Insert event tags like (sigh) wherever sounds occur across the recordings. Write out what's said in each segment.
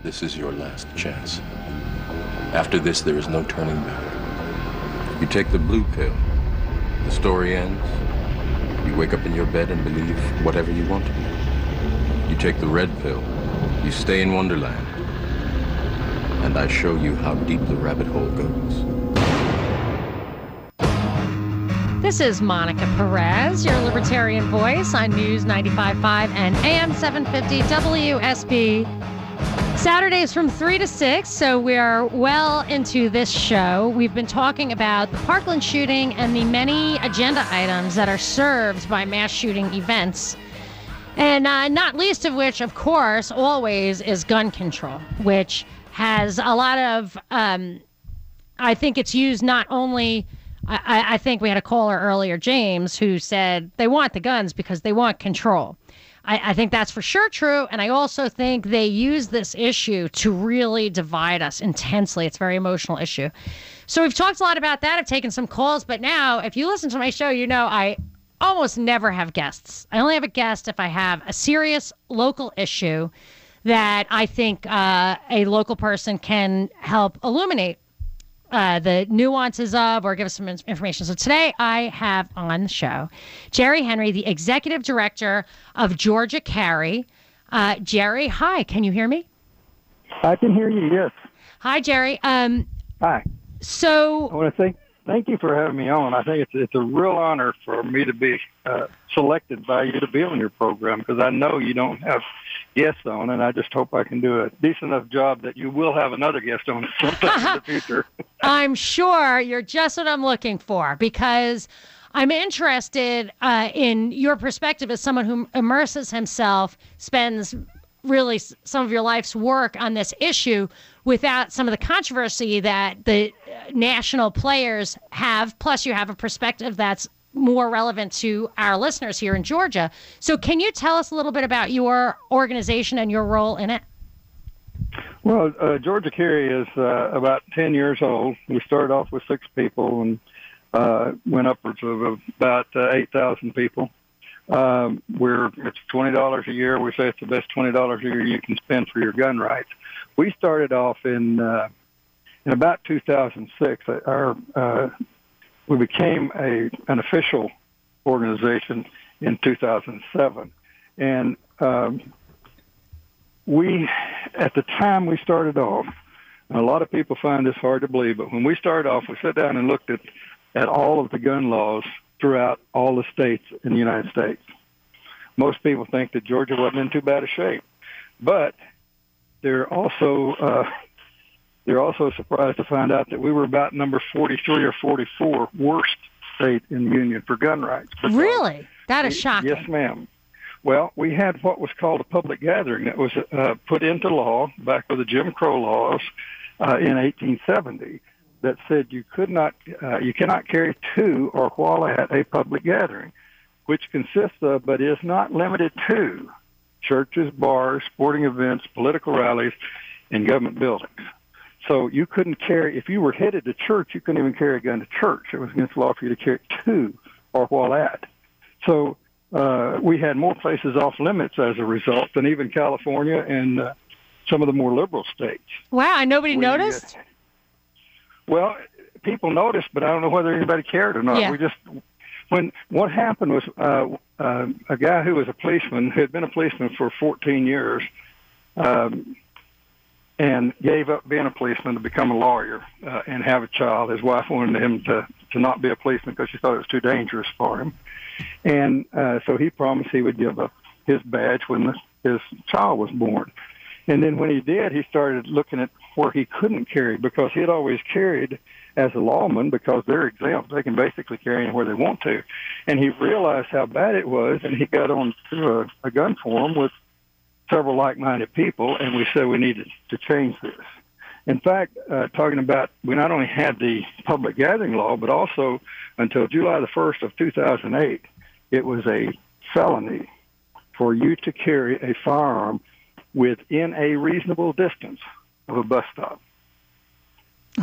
This is your last chance. After this, there is no turning back. You take the blue pill, the story ends. You wake up in your bed and believe whatever you want to be. You take the red pill, you stay in Wonderland. And I show you how deep the rabbit hole goes. This is Monica Perez, your libertarian voice on News 95.5 and AM 750 WSB. Saturdays from 3 to 6, so we are well into this show. We've been talking about the Parkland shooting and the many agenda items that are served by mass shooting events. And uh, not least of which, of course, always is gun control, which has a lot of, um, I think it's used not only I, I think we had a caller earlier, James, who said they want the guns because they want control. I, I, think that's for sure true. And I also think they use this issue to really divide us intensely. It's a very emotional issue. So we've talked a lot about that. I've taken some calls. But now, if you listen to my show, you know I almost never have guests. I only have a guest if I have a serious local issue that I think uh, a local person can help illuminate uh, the nuances of or give us some information. So today I have on the show Jerry Henry, the executive director of Georgia Carry. Uh, Jerry, hi, can you hear me? I can hear you, yes. Hi, Jerry. Um, hi. So I want to thank thank you for having me on. I think it's it's a real honor for me to be uh, selected by you to be on your program because I know you don't have guests on, and I just hope I can do a decent enough job that you will have another guest on (laughs) sometime in the future. (laughs) I'm sure you're just what I'm looking for because. I'm interested uh, in your perspective as someone who immerses himself, spends really some of your life's work on this issue without some of the controversy that the national players have. Plus, you have a perspective that's more relevant to our listeners here in Georgia. So, can you tell us a little bit about your organization and your role in it? Well, uh, Georgia Carry is uh, about 10 years old. We started off with six people and uh, went upwards of about uh, 8,000 people. Um, we're it's twenty dollars a year. We say it's the best twenty dollars a year you can spend for your gun rights. We started off in uh, in about 2006. Our uh, we became a an official organization in 2007, and um, we at the time we started off. a lot of people find this hard to believe, but when we started off, we sat down and looked at at all of the gun laws throughout all the states in the United States. Most people think that Georgia wasn't in too bad a shape, but they're also uh, they're also surprised to find out that we were about number 43 or 44 worst state in the union for gun rights. Really, that is shocking. Yes, ma'am. Well, we had what was called a public gathering that was uh, put into law back with the Jim Crow laws uh, in 1870 that said you could not, uh, you cannot carry to or while at a public gathering, which consists of, but is not limited to, churches, bars, sporting events, political rallies, and government buildings. So you couldn't carry, if you were headed to church, you couldn't even carry a gun to church. It was against the law for you to carry (laughs) to or while at. So uh, we had more places off limits as a result than even California and uh, some of the more liberal states. Wow, and nobody we, noticed? Uh, well, people noticed, but I don't know whether anybody cared or not. Yeah. We just when what happened was uh, uh, a guy who was a policeman who had been a policeman for 14 years um, and gave up being a policeman to become a lawyer uh, and have a child. His wife wanted him to to not be a policeman because she thought it was too dangerous for him, and uh, so he promised he would give up his badge when the, his child was born. And then when he did, he started looking at where he couldn't carry because he had always carried as a lawman because they're exempt. They can basically carry anywhere they want to. And he realized how bad it was, and he got on to a, a gun forum with several like-minded people, and we said we needed to change this. In fact, uh, talking about we not only had the public gathering law, but also until July the 1st of 2008, it was a felony for you to carry a firearm within a reasonable distance of a bus stop.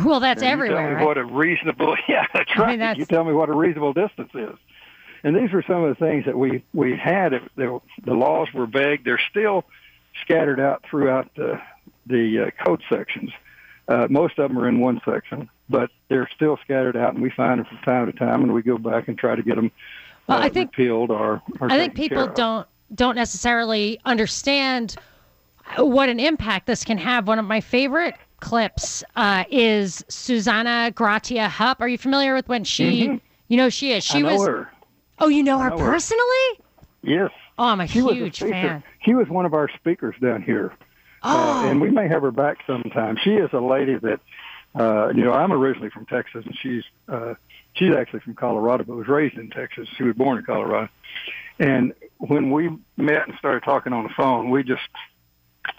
Well, that's everywhere. Tell me right? what a reasonable (laughs) yeah, that's I mean, right. that's- You tell me what a reasonable distance is. And these were some of the things that we we had. It- The laws were vague. They're still scattered out throughout the the uh, code sections. Uh, most of them are in one section, but they're still scattered out, and we find them from time to time, and we go back and try to get them Well, uh, I think- repealed or, or I think people don't don't necessarily understand what an impact this can have. One of my favorite clips uh, is Susanna Gratia Hupp. Are you familiar with when she? You know she is. She Mm-hmm. I know was. her. Oh, you know her know her. personally? Yes. Oh, I'm a She was a huge fan. She was one of our speakers down here. Oh, Uh, and we may have her back sometime. She is a lady that, uh, you know, I'm originally from Texas, and she's uh, she's actually from Colorado, but was raised in Texas. She was born in Colorado. And when we met and started talking on the phone, we just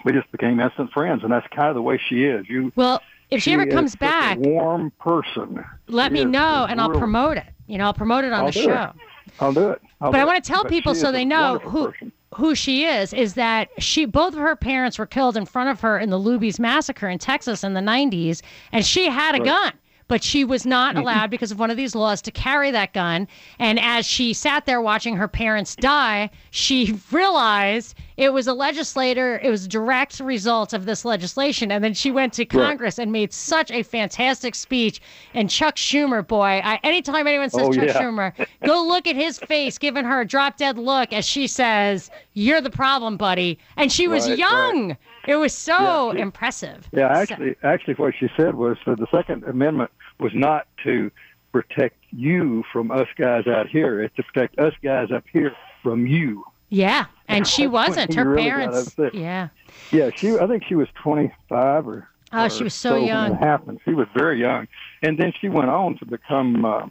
we just became instant friends, and that's kind of the way she is. You, well, if she, ever comes back, warm person. let She me know, and I'll promote it. You know, I'll promote it on I'll the do it. show. I'll do it. But I want to tell people so they know who person. who she is. Is that she? Both of her parents were killed in front of her in the Luby's massacre in Texas in the '90s, and she had a Right. gun. But she was not allowed because of one of these laws to carry that gun. And as she sat there watching her parents die, she (laughs) realized it was a legislator, it was a direct result of this legislation. And then she went to Congress and made such a fantastic speech. And Chuck Schumer, boy, I, anytime anyone says Oh, Chuck yeah. Schumer, (laughs) go look at his face, giving her a drop dead look as she says, You're the problem, buddy. And she was Right, young. It was so Yeah, she- impressive. Yeah, So- actually, actually, what she said was uh, the Second Amendment was not to protect you from us guys out here. It's to protect us guys up here from you. yeah. And she wasn't. Her really parents. Yeah. Yeah, she. I think she was 25 or. Oh, or she was so when young. it happened. She was very young, and then she went on to become uh,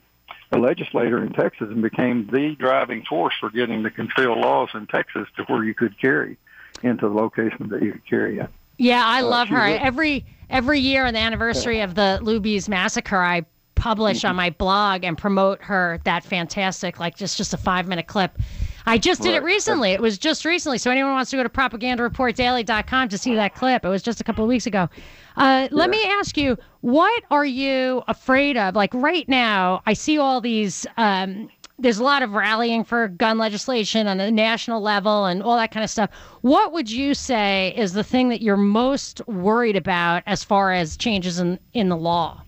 a legislator in Texas and became the driving force for getting the concealed laws in Texas to where you could carry into the location that you could carry in. Yeah, I love her. Every every year on the anniversary of the Luby's massacre, I publish Mm-hmm. on my blog and promote her that fantastic, like just just a five minute clip. I just did it recently. It was just recently. So anyone wants to go to propagandareportdaily.com to see that clip. It was just a couple of weeks ago. Uh, let me ask you, what are you afraid of? Like right now, I see all these. Um, there's a lot of rallying for gun legislation on the national level and all that kind of stuff. What would you say is the thing that you're most worried about as far as changes in, in the law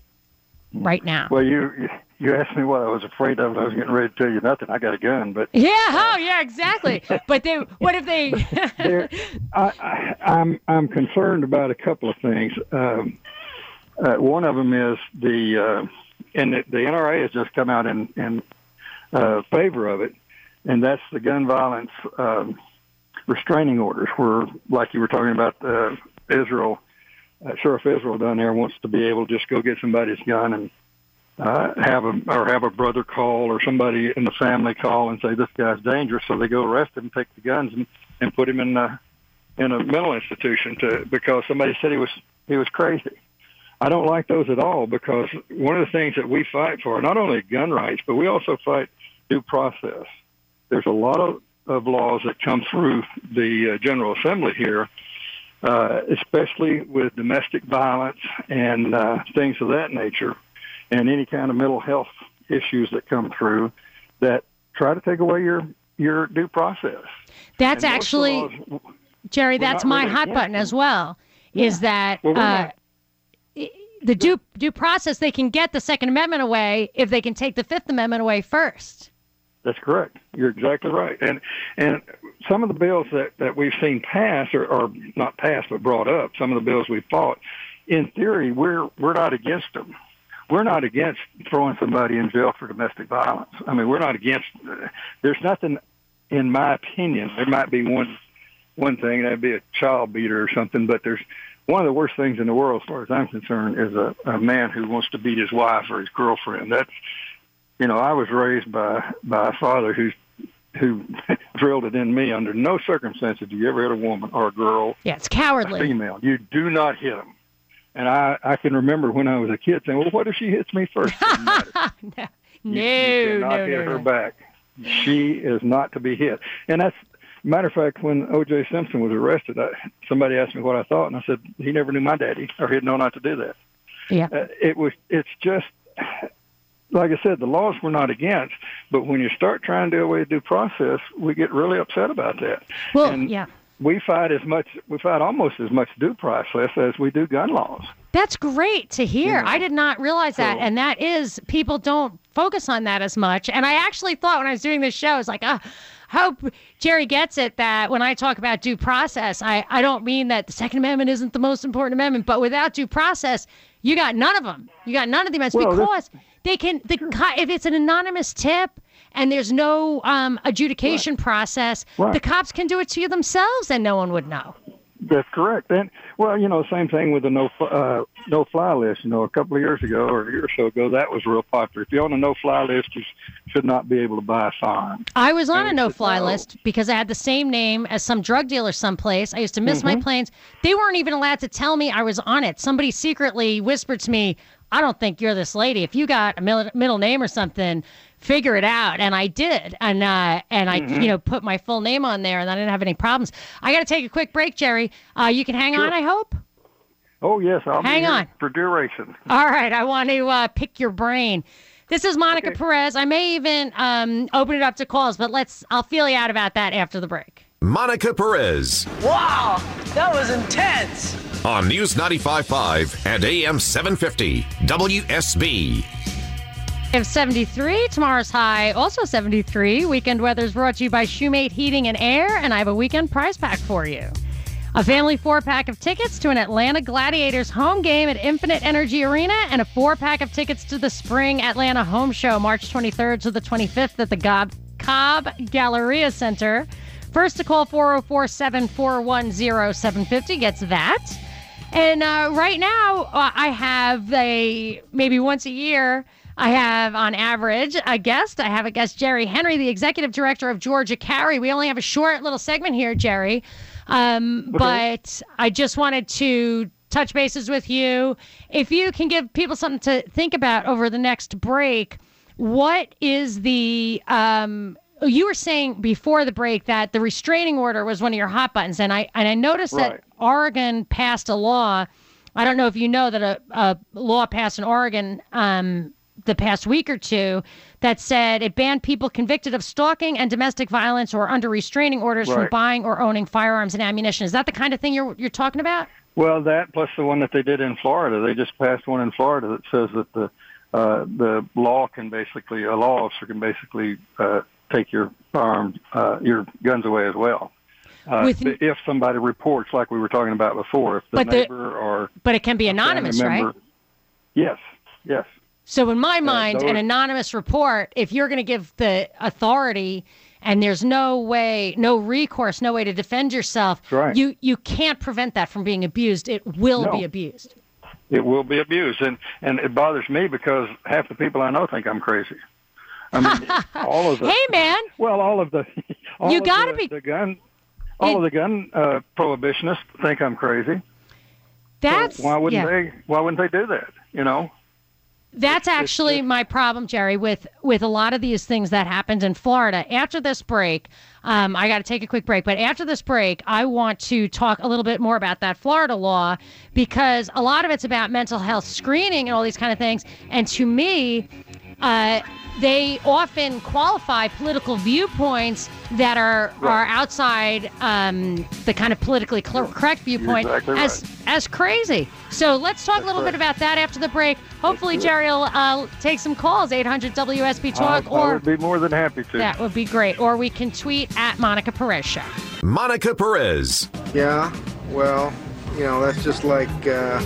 right now? Well, you you asked me what I was afraid of. and I was getting ready to tell you nothing. I got a gun, but yeah, oh yeah, exactly. But they, what if they? (laughs) I, I, I'm I'm concerned about a couple of things. Um, uh, one of them is the uh, and the, the NRA has just come out and in uh, favor of it, and that's the gun violence um, restraining orders. Where, like you were talking about, uh, Israel, uh, Sheriff Israel down there wants to be able to just go get somebody's gun and uh, have a or have a brother call or somebody in the family call and say this guy's dangerous, so they go arrest him, take the guns, and and put him in uh, in a mental institution to because somebody said he was he was crazy. I don't like those at all because one of the things that we fight for, not only gun rights, but we also fight due process. There's a lot of, of laws that come through the uh, General Assembly here, uh, especially with domestic violence and uh, things of that nature, and any kind of mental health issues that come through that try to take away your your due process. That's And actually those- Jerry. That's my really hot button them. as well. Is that Well, uh, the due due process? They can get the Second Amendment away if they can take the Fifth Amendment away first. That's correct. You're exactly right. And and some of the bills that, that we've seen pass or, or not passed but brought up, some of the bills we fought, in theory, we're we're not against them. We're not against throwing somebody in jail for domestic violence. I mean, we're not against. There's nothing, in my opinion. There might be one one thing that'd be a child beater or something, but there's one of the worst things in the world, as far as I'm concerned, is a, a man who wants to beat his wife or his girlfriend. That's you know, I was raised by by a father who's who (laughs) drilled it in me. Under no circumstances do you ever hit a woman or a girl, Yeah, it's a cowardly. female. You do not hit them. And I, I can remember when I was a kid saying, "Well, what if she hits me first? (laughs) No, You- no, you cannot no, hit no, her back. She is not to be hit. And that's matter of fact. When O.J. Simpson was arrested, I, somebody asked me what I thought, and I said he never knew my daddy, or he'd know not to do that. Yeah. Uh, it was. It's just like I said. The laws we're not against, but when you start trying to do away with due process, we get really upset about that. Well, and yeah. we fight as much. We fight almost as much due process as we do gun laws. That's great to hear. know, I did not realize that. so- And that is, people don't focus on that as much. And I actually thought when I was doing this show, I was like, ah, hope Jerry gets it that when I talk about due process, I, I don't mean that the Second Amendment isn't the most important amendment, but without due process, you got none of them. You got none of the amendments Well, this- because they can, the, if it's an anonymous tip, and there's no um, adjudication process, Right. the cops can do it to you themselves and no one would know. That's correct. And well, you know, same thing with the no uh, no fly list. You know, a couple of years ago or a year or so ago, that was real popular. If you're on a no fly list, you should not be able to buy a firearm. I was on a no fly no. list because I had the same name as some drug dealer someplace. I used to miss Mm-hmm. my planes. They weren't even allowed to tell me I was on it. Somebody secretly whispered to me, I don't think you're this lady. If you got a middle name or something, figure it out. And I did. And uh, and I, Mm-hmm. you know, put my full name on there and I didn't have any problems. I got to take a quick break, Jerry. Uh, you can hang on, I hope. Oh yes, I'll Hang be on. for duration. (laughs) All right, I want to uh, pick your brain. This is Monica Okay. Perez. I may even um, open it up to calls, but let's. I'll feel you out about that after the break. Monica Perez Wow, that was intense. on News 95.5 and AM 750 WSB. Have 73. Tomorrow's high, also 73. Weekend weather is brought to you by Shoemate Heating and Air, and I have a weekend prize pack for you. A family four pack of tickets to an Atlanta Gladiators home game at Infinite Energy Arena, and a four pack of tickets to the Spring Atlanta Home Show, March 23rd to the 25th at the Gob- Cobb Galleria Center. First to call 404 741 0750 gets that. And uh, right now, uh, I have a maybe once a year. I have, on average, a guest. I have a guest, Jerry Henry, the executive director of Georgia Carry. We only have a short little segment here, Jerry, um, but I just wanted to touch bases with you. If you can give people something to think about over the next break, what is the um, you were saying before the break that the restraining order was one of your hot buttons, and I and I noticed Right. that Oregon passed a law. I don't know if you know that a, a law passed in Oregon um, the past week or two that said it banned people convicted of stalking and domestic violence or under restraining orders from buying or owning firearms and ammunition. Is that the kind of thing you're you're talking about? Well, that plus the one that they did in Florida. They just passed one in Florida that says that the uh, the law can basically a law officer can basically uh, take your firearms, uh, your guns away as well. Uh, With- if somebody reports, like we were talking about before, if the But the- neighbor or But it can be anonymous, right? member- Yes, yes. So in my mind, those- an anonymous report, if you're going to give the authority and there's no way, no recourse, no way to defend yourself, right. you you can't prevent that from being abused. It will No. be abused. it will be abused and and it bothers me because half the people I know think I'm crazy. I mean, (laughs) all of the Hey man, well, all of the all You gotta be- the gun. All It- of the gun uh, prohibitionists think I'm crazy. that's why wouldn't yeah. they? Why wouldn't they do that? You know. That's actually my problem, Jerry, with with a lot of these things that happened in Florida. After this break, um, I got to take a quick break, but after this break, I want to talk a little bit more about that Florida law because a lot of it's about mental health screening and all these kind of things. And to me, uh, they often qualify political viewpoints that are are outside um, the kind of politically correct viewpoint exactly as as crazy. So let's talk a little bit about that after the break. Hopefully, Jerry will uh, take some calls 800 WSB Talk, I, I or would be more than happy to. that would be great. Or we can tweet at Monica Perez Show. Monica Perez. Yeah, well, you know, that's just like uh,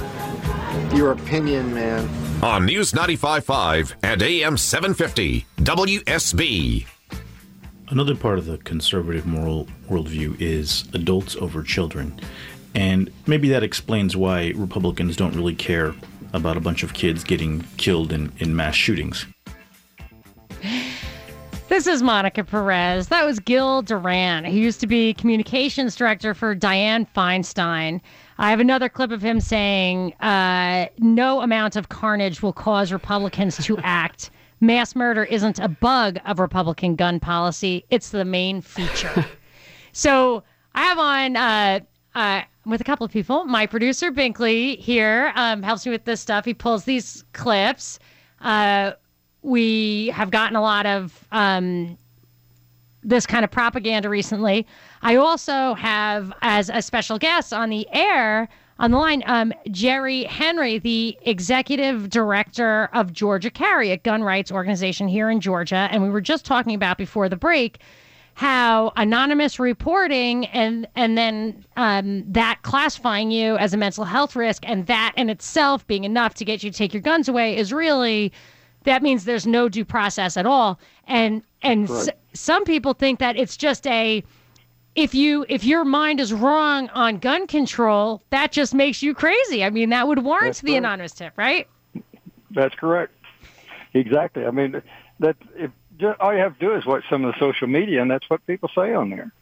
your opinion, man. On News 95.5 and AM 750 WSB. Another part of the conservative moral worldview is adults over children. And maybe that explains why Republicans don't really care about a bunch of kids getting killed in, in mass shootings. This is Monica Perez. That was Gil Duran. He used to be communications director for Dianne Feinstein. I have another clip of him saying, uh, no amount of carnage will cause Republicans to (laughs) act. Mass murder isn't a bug of Republican gun policy, it's the main feature. (laughs) so I have on uh, uh, with a couple of people. My producer, Binkley, here um, helps me with this stuff. He pulls these clips. Uh, we have gotten a lot of um, this kind of propaganda recently. I also have, as a special guest on the air, on the line, um, Jerry Henry, the executive director of Georgia Carry, a gun rights organization here in Georgia. And we were just talking about before the break how anonymous reporting and and then um, that classifying you as a mental health risk and that in itself being enough to get you to take your guns away is really that means there's no due process at all. And and s- some people think that it's just a if you if your mind is wrong on gun control, that just makes you crazy. I mean, that would warrant That's the right. anonymous tip, right? That's correct. Exactly. I mean, that if just, all you have to do is watch some of the social media, and that's what people say on there.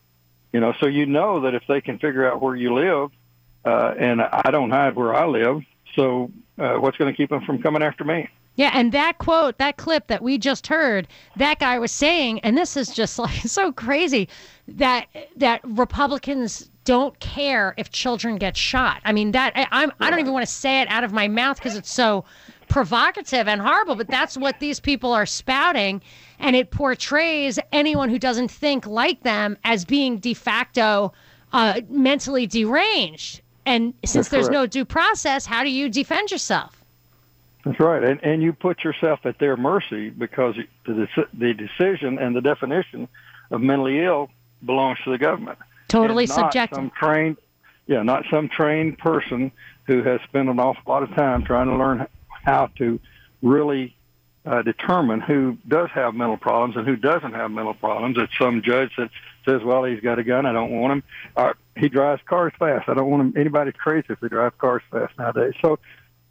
You know, so you know that if they can figure out where you live, uh, and I don't hide where I live, so uh, what's going to keep them from coming after me? Yeah, and that quote, that clip that we just heard, that guy was saying, and this is just (laughs) like so crazy that that Republicans don't care if children get shot. I mean, that I, I'm I don't even want to say it out of my mouth because it's so provocative and horrible, but that's what these people are spouting, and it portrays anyone who doesn't think like them as being de facto uh, mentally deranged. And since there's no due process, how do you defend yourself? That's right, and and you put yourself at their mercy because the the decision and the definition of mentally ill belongs to the government. Totally subjective. Some trained, yeah, not some trained person who has spent an awful lot of time trying to learn how to really uh, determine who does have mental problems and who doesn't have mental problems. It's some judge that says, "Well, he's got a gun. I don't want him." Or he drives cars fast. I don't want him. Anybody's crazy if they drive cars fast nowadays. So,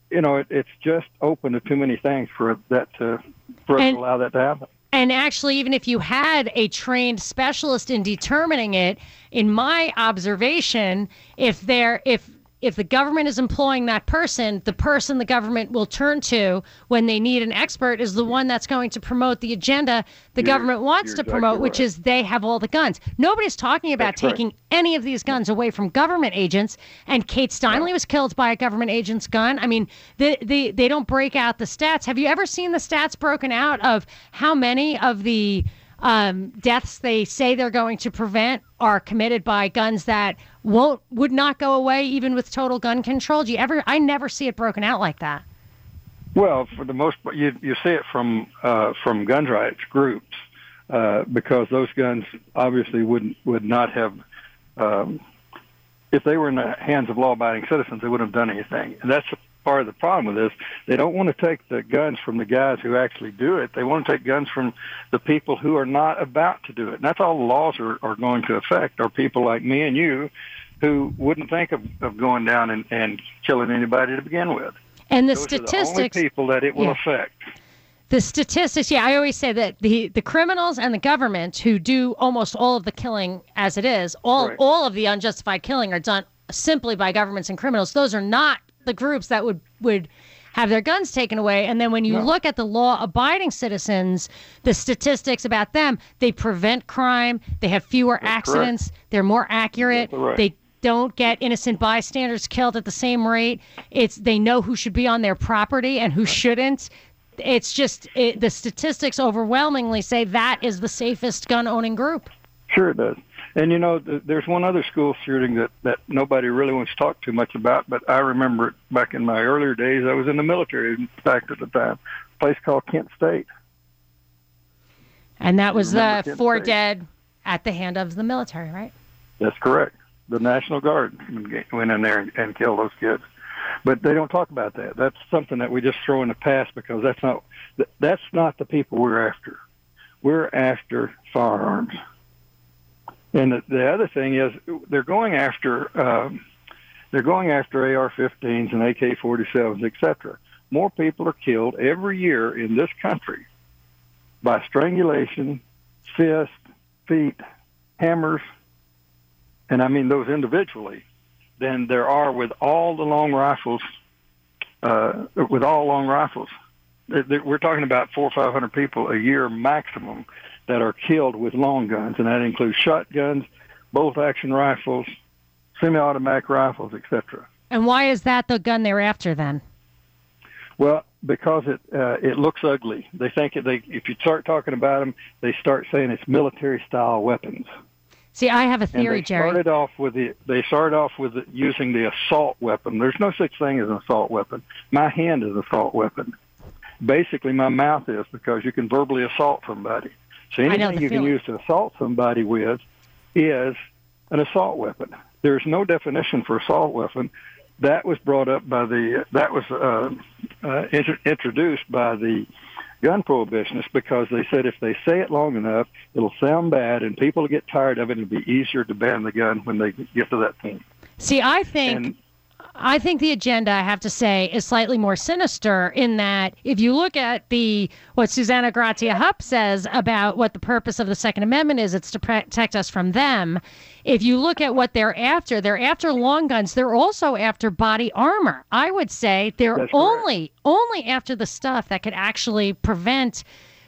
you know, it, it's just open to too many things for that to for us to allow that to happen. And actually, even if you had a trained specialist in determining it, in my observation, if they're if if the government is employing that person, the person the government will turn to when they need an expert is the one that's going to promote the agenda the You're- government wants to exactly promote, which is they have all the guns. Nobody's talking about That's right. taking any of these guns away from government agents. And Kate Steinle was killed by a government agent's gun. I mean, they, they, they don't break out the stats. Have you ever seen the stats broken out of how many of the um, deaths they say they're going to prevent are committed by guns that won't would not go away even with total gun control? Do you ever? I never see it broken out like that. Well, for the most part, you you see it from uh, from gun rights groups uh, because those guns obviously wouldn't would not have um, if they were in the hands of law-abiding citizens, they wouldn't have done anything. And that's part of the problem with this. They don't want to take the guns from the guys who actually do it. They want to take guns from the people who are not about to do it. And that's all the laws are, are going to affect are people like me and you who wouldn't think of, of going down and, and killing anybody to begin with. And the Those are the statistics. people that it will Yeah. affect. the statistics yeah i always say that the the criminals and the government who do almost all of the killing as it is all Right. all of the unjustified killing are done simply by governments and criminals those are not the groups that would would have their guns taken away and then when you look at the law abiding citizens the statistics about them they prevent crime they have fewer accidents they're more accurate right. they don't get innocent bystanders killed at the same rate. It's they know who should be on their property and who shouldn't. It's just it, the statistics overwhelmingly say that is the safest gun owning group. Sure it does. And you know, th- there's one other school shooting that that nobody really wants to talk too much about, but I remember it back in my earlier days. I was in the military, in fact, at the time. A place called Kent State. And that was the uh, Kent four State? dead at the hand of the military, right? That's correct. The National Guard went in there and, and killed those kids. But they don't talk about that. That's something that we just throw in the past because that's not that's not the people we're after. We're after firearms. And the, the other thing is they're going after um, they're going after AR-15s and AK-47s, etc. More people are killed every year in this country by strangulation fists, feet, hammers, and I mean those individually, than there are with all the long rifles, uh, with all long rifles. We're talking about four or five hundred people a year maximum that are killed with long guns, and that includes shotguns, bolt action rifles, semi-automatic rifles, etc. And why is that the gun they're after then? Well, because it uh, it looks ugly. They think it, they if you start talking about them, they start saying it's military style weapons. See, I have a theory, and they Jerry. Started off with the they started off with the, using the assault weapon. There's no such thing as an assault weapon. My hand is an assault weapon. Basically, my mouth is because you can verbally assault somebody. So anything you feeling. can use to assault somebody with is an assault weapon. There's no definition for assault weapon. That was brought up by the that was uh, uh, int- introduced by the gun prohibitionists because they said if they say it long enough, it'll sound bad and people will get tired of it and it'll be easier to ban the gun when they get to that point. See, I think And- I think the agenda, I have to say, is slightly more sinister in that if you look at the what Susanna Gratia Hupp says about what the purpose of the Second Amendment is, it's to protect us from them. If you look at what they're after, they're after long guns. They're also after body armor. I would say they're That's correct. only only after the stuff that could actually prevent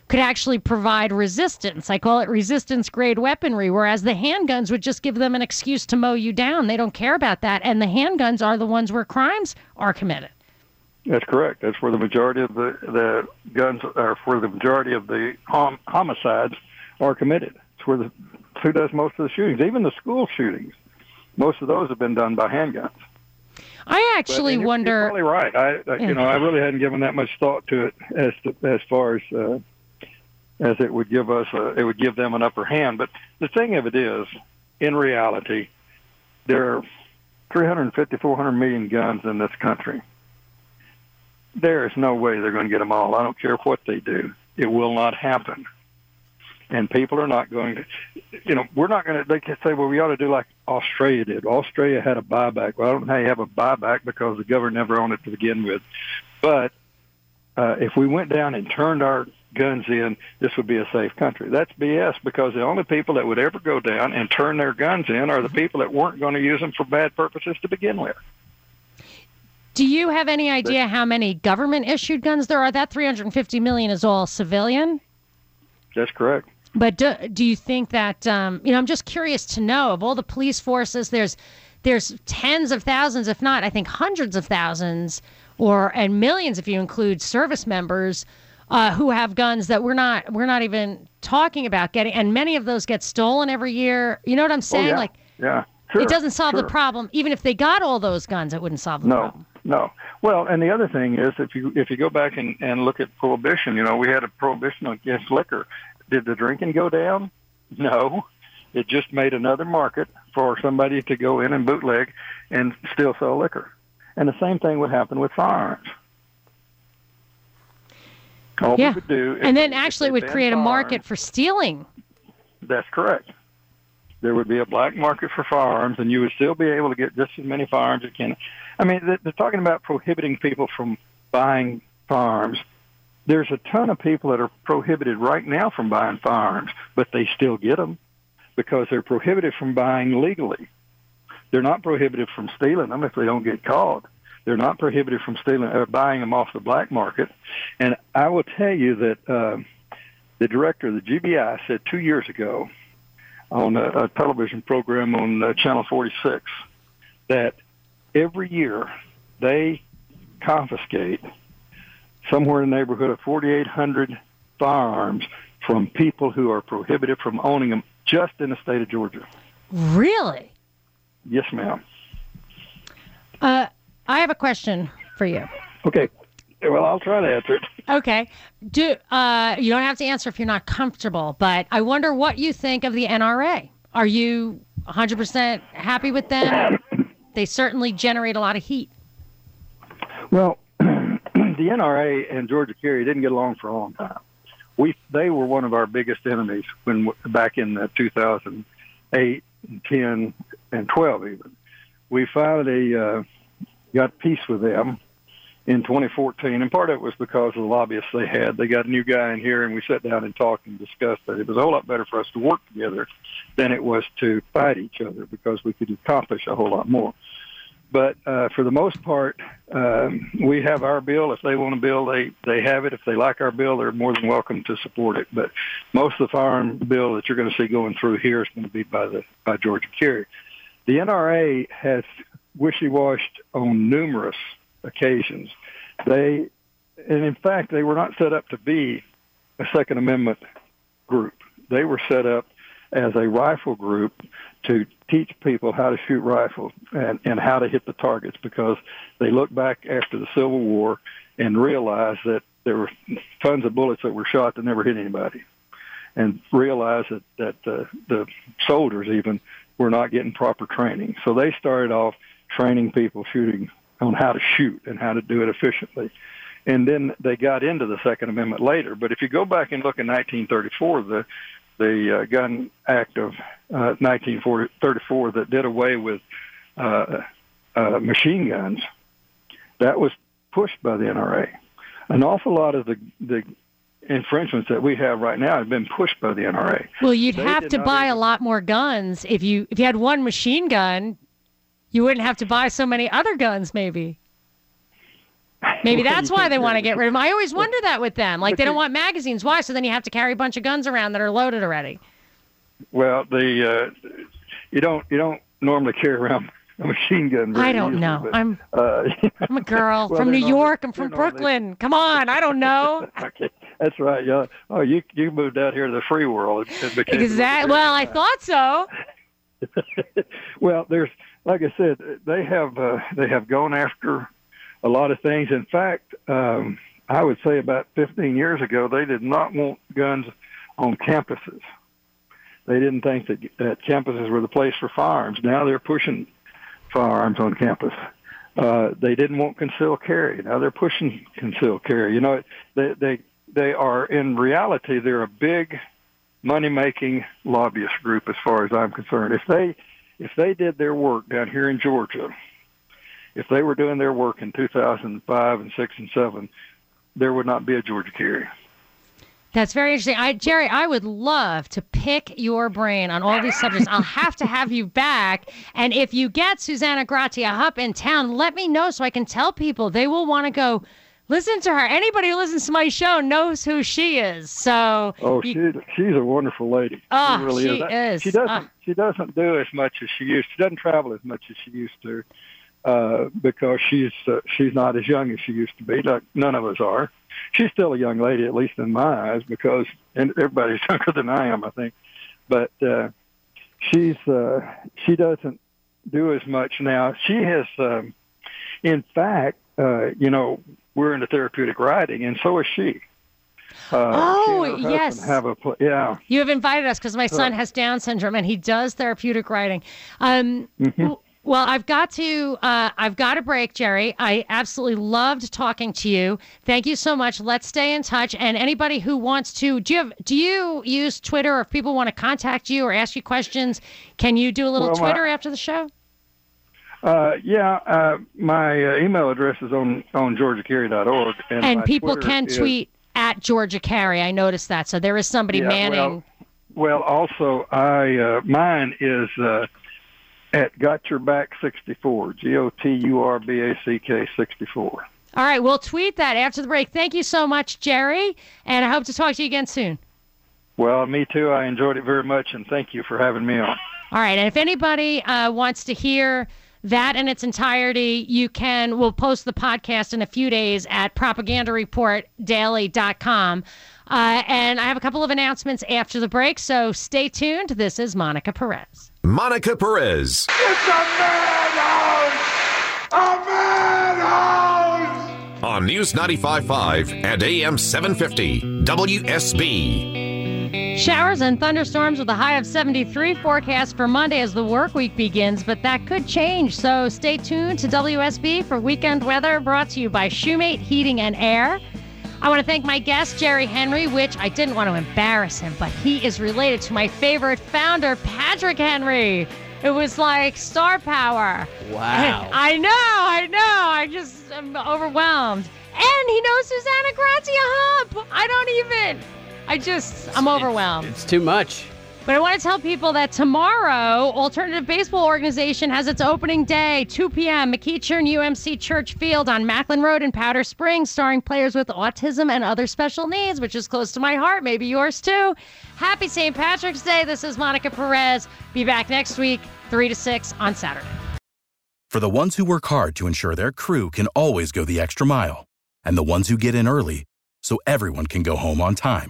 could actually provide resistance. I call it resistance grade weaponry, whereas the handguns would just give them an excuse to mow you down. They don't care about that. And the handguns are the ones where crimes are committed. That's correct. That's where the majority of the the guns are for the majority of the hom- homicides are committed. It's where the who does most of the shootings, even the school shootings. Most of those have been done by handguns. I actually and you're- wonder. You're probably right. I, I Yeah. you know I really hadn't given that much thought to it as to, as far as uh, as it would give us a, it would give them an upper hand. But the thing of it is, in reality, there are 350, 400 million guns in this country. There is no way they're going to get them all. I don't care what they do. It will not happen. And people are not going to, you know, we're not going to, they can say, well, we ought to do like Australia did. Australia had a buyback. Well, I don't know how you have a buyback because the government never owned it to begin with. But uh, if we went down and turned our guns in, this would be a safe country. That's BS because the only people that would ever go down and turn their guns in are the people that weren't going to use them for bad purposes to begin with. Do you have any idea how many government issued guns there are? That 350 million is all civilian. That's correct. But do, do you think that um, you know? I'm just curious to know of all the police forces. There's there's tens of thousands, if not, I think hundreds of thousands, or and millions if you include service members uh, who have guns that we're not we're not even talking about getting. And many of those get stolen every year. You know what I'm saying? oh, yeah. Like yeah. Sure, it doesn't solve sure. the problem. Even if they got all those guns, it wouldn't solve the No, problem. no. No. Well, and the other thing is, if you if you go back and, and look at prohibition, you know, we had a prohibition against liquor. Did the drinking go down? No. It just made another market for somebody to go in and bootleg and still sell liquor. And the same thing would happen with firearms. All Yeah. do And then actually they would create a market for stealing. That's correct. There would be a black market for firearms, and you would still be able to get just as many firearms as you can. I mean, they're, they're talking about prohibiting people from buying firearms. There's a ton of people that are prohibited right now from buying firearms, but they still get them because they're prohibited from buying legally. They're not prohibited from stealing them if they don't get caught. They're not prohibited from stealing or buying them off the black market. And I will tell you that uh, the director of the GBI said two years ago on a, a television program on uh, Channel 46 that every year they confiscate somewhere in the neighborhood of 4,800 firearms from people who are prohibited from owning them just in the state of Georgia. Really? Yes, ma'am. Uh, I have a question for you. Okay. Well, I'll try to answer it. Okay. Do uh, you don't have to answer if you're not comfortable, but I wonder what you think of the NRA. Are you 100% happy with them? they certainly generate a lot of heat. Well, (clears throat) the NRA and Georgia Carry didn't get along for a long time. We they were one of our biggest enemies when back in the 2008, and 10, and 12 even. We finally uh, got peace with them, in 2014, and part of it was because of the lobbyists they had. They got a new guy in here, and we sat down and talked and discussed that it was a whole lot better for us to work together than it was to fight each other because we could accomplish a whole lot more. But uh, for the most part, um, we have our bill. If they want a bill, they they have it. If they like our bill, they're more than welcome to support it. But most of the firearm bill that you're going to see going through here is going to be by the by Georgia Carry. The NRA has wishy-washed on numerous occasions. They, and in fact, they were not set up to be a Second Amendment group. They were set up as a rifle group to teach people how to shoot rifles and, and how to hit the targets because they look back after the Civil War and realized that there were tons of bullets that were shot that never hit anybody and realized that, that uh, the soldiers even were not getting proper training. So they started off training people shooting on how to shoot and how to do it efficiently. And then they got into the Second Amendment later. But if you go back and look in 1934, the the uh, Gun Act of uh, 1934 that did away with uh, uh, machine guns, that was pushed by the NRA. An awful lot of the the infringements that we have right now have been pushed by the NRA. Well, you'd they have to buy even... a lot more guns if you if you had one machine gun. You wouldn't have to buy so many other guns, maybe. Maybe that's why they want to get rid of them. I always wonder that with them. Like they don't want magazines. Why? So then you have to carry a bunch of guns around that are loaded already. Well, the uh, you don't you don't normally carry around a machine gun. I don't easily, know. But, I'm uh, (laughs) I'm a girl well, from New York. I'm from Brooklyn. Come on, I don't know. (laughs) okay, that's right. Yeah. Oh, you you moved out here to the free world. Exactly. Well, I thought so. (laughs) well, there's like I said, they have uh, they have gone after a lot of things. In fact, um, I would say about 15 years ago, they did not want guns on campuses. They didn't think that, that campuses were the place for firearms. Now they're pushing firearms on campus. Uh, they didn't want concealed carry. Now they're pushing concealed carry. You know, they they they are in reality they're a big money making lobbyist group as far as I'm concerned. If they if they did their work down here in Georgia if they were doing their work in 2005 and 6 and 7, there would not be a Georgia carry. That's very interesting. I, Jerry, I would love to pick your brain on all these subjects. I'll have to have you back. And if you get Susanna Gratia Hupp in town, let me know so I can tell people. They will want to go listen to her. Anybody who listens to my show knows who she is. So Oh, you, she, she's a wonderful lady. Oh, she really she is. is. She doesn't uh, she doesn't do as much as she used. To she doesn't travel as much as she used to uh, because she's uh, she's not as young as she used to be. Like none of us are. She's still a young lady, at least in my eyes, because and everybody's (laughs) younger than I am, I think. But uh, she's uh, she doesn't do as much now. She has, um, in fact, uh, you know, we're into therapeutic riding, and so is she. Uh, oh yes, have a pl- yeah. You have invited us because my son has Down syndrome and he does therapeutic riding. Um, mm-hmm. Well, I've got to uh, I've got a break, Jerry. I absolutely loved talking to you. Thank you so much. Let's stay in touch. And anybody who wants to, do you have, do you use Twitter? Or if people want to contact you or ask you questions, can you do a little well, Twitter my, after the show? Uh, yeah, uh, my uh, email address is on on georgiacarry.org, and, and people Twitter can is, tweet at Georgia Carry. I noticed that. So there is somebody yeah, manning. Well, well, also, I uh, mine is uh, at Got Your Back 64, G O T U R B A C K 64. All right, we'll tweet that after the break. Thank you so much, Jerry, and I hope to talk to you again soon. Well, me too. I enjoyed it very much, and thank you for having me on. All right, and if anybody uh, wants to hear that in its entirety, you can, we'll post the podcast in a few days at propagandareportdaily.com. Uh, and I have a couple of announcements after the break, so stay tuned. This is Monica Perez. Monica Perez. It's a madhouse! A madhouse! On News 95.5 and AM 750, WSB. Showers and thunderstorms with a high of 73 forecast for Monday as the work week begins, but that could change. So stay tuned to WSB for weekend weather brought to you by Shoemate Heating and Air. I want to thank my guest, Jerry Henry, which I didn't want to embarrass him, but he is related to my favorite founder, Patrick Henry. It was like star power. Wow. (laughs) I know, I know. I just am overwhelmed. And he knows Susanna Gratia Hupp. I don't even. I just, I'm overwhelmed. It's too much. But I want to tell people that tomorrow, Alternative Baseball Organization has its opening day, 2 p.m., McEachern UMC Church Field on Macland Road in Powder Springs, starring players with autism and other special needs, which is close to my heart, maybe yours too. Happy St. Patrick's Day. This is Monica Perez. Be back next week, 3 to 6 on Saturday. For the ones who work hard to ensure their crew can always go the extra mile, and the ones who get in early so everyone can go home on time,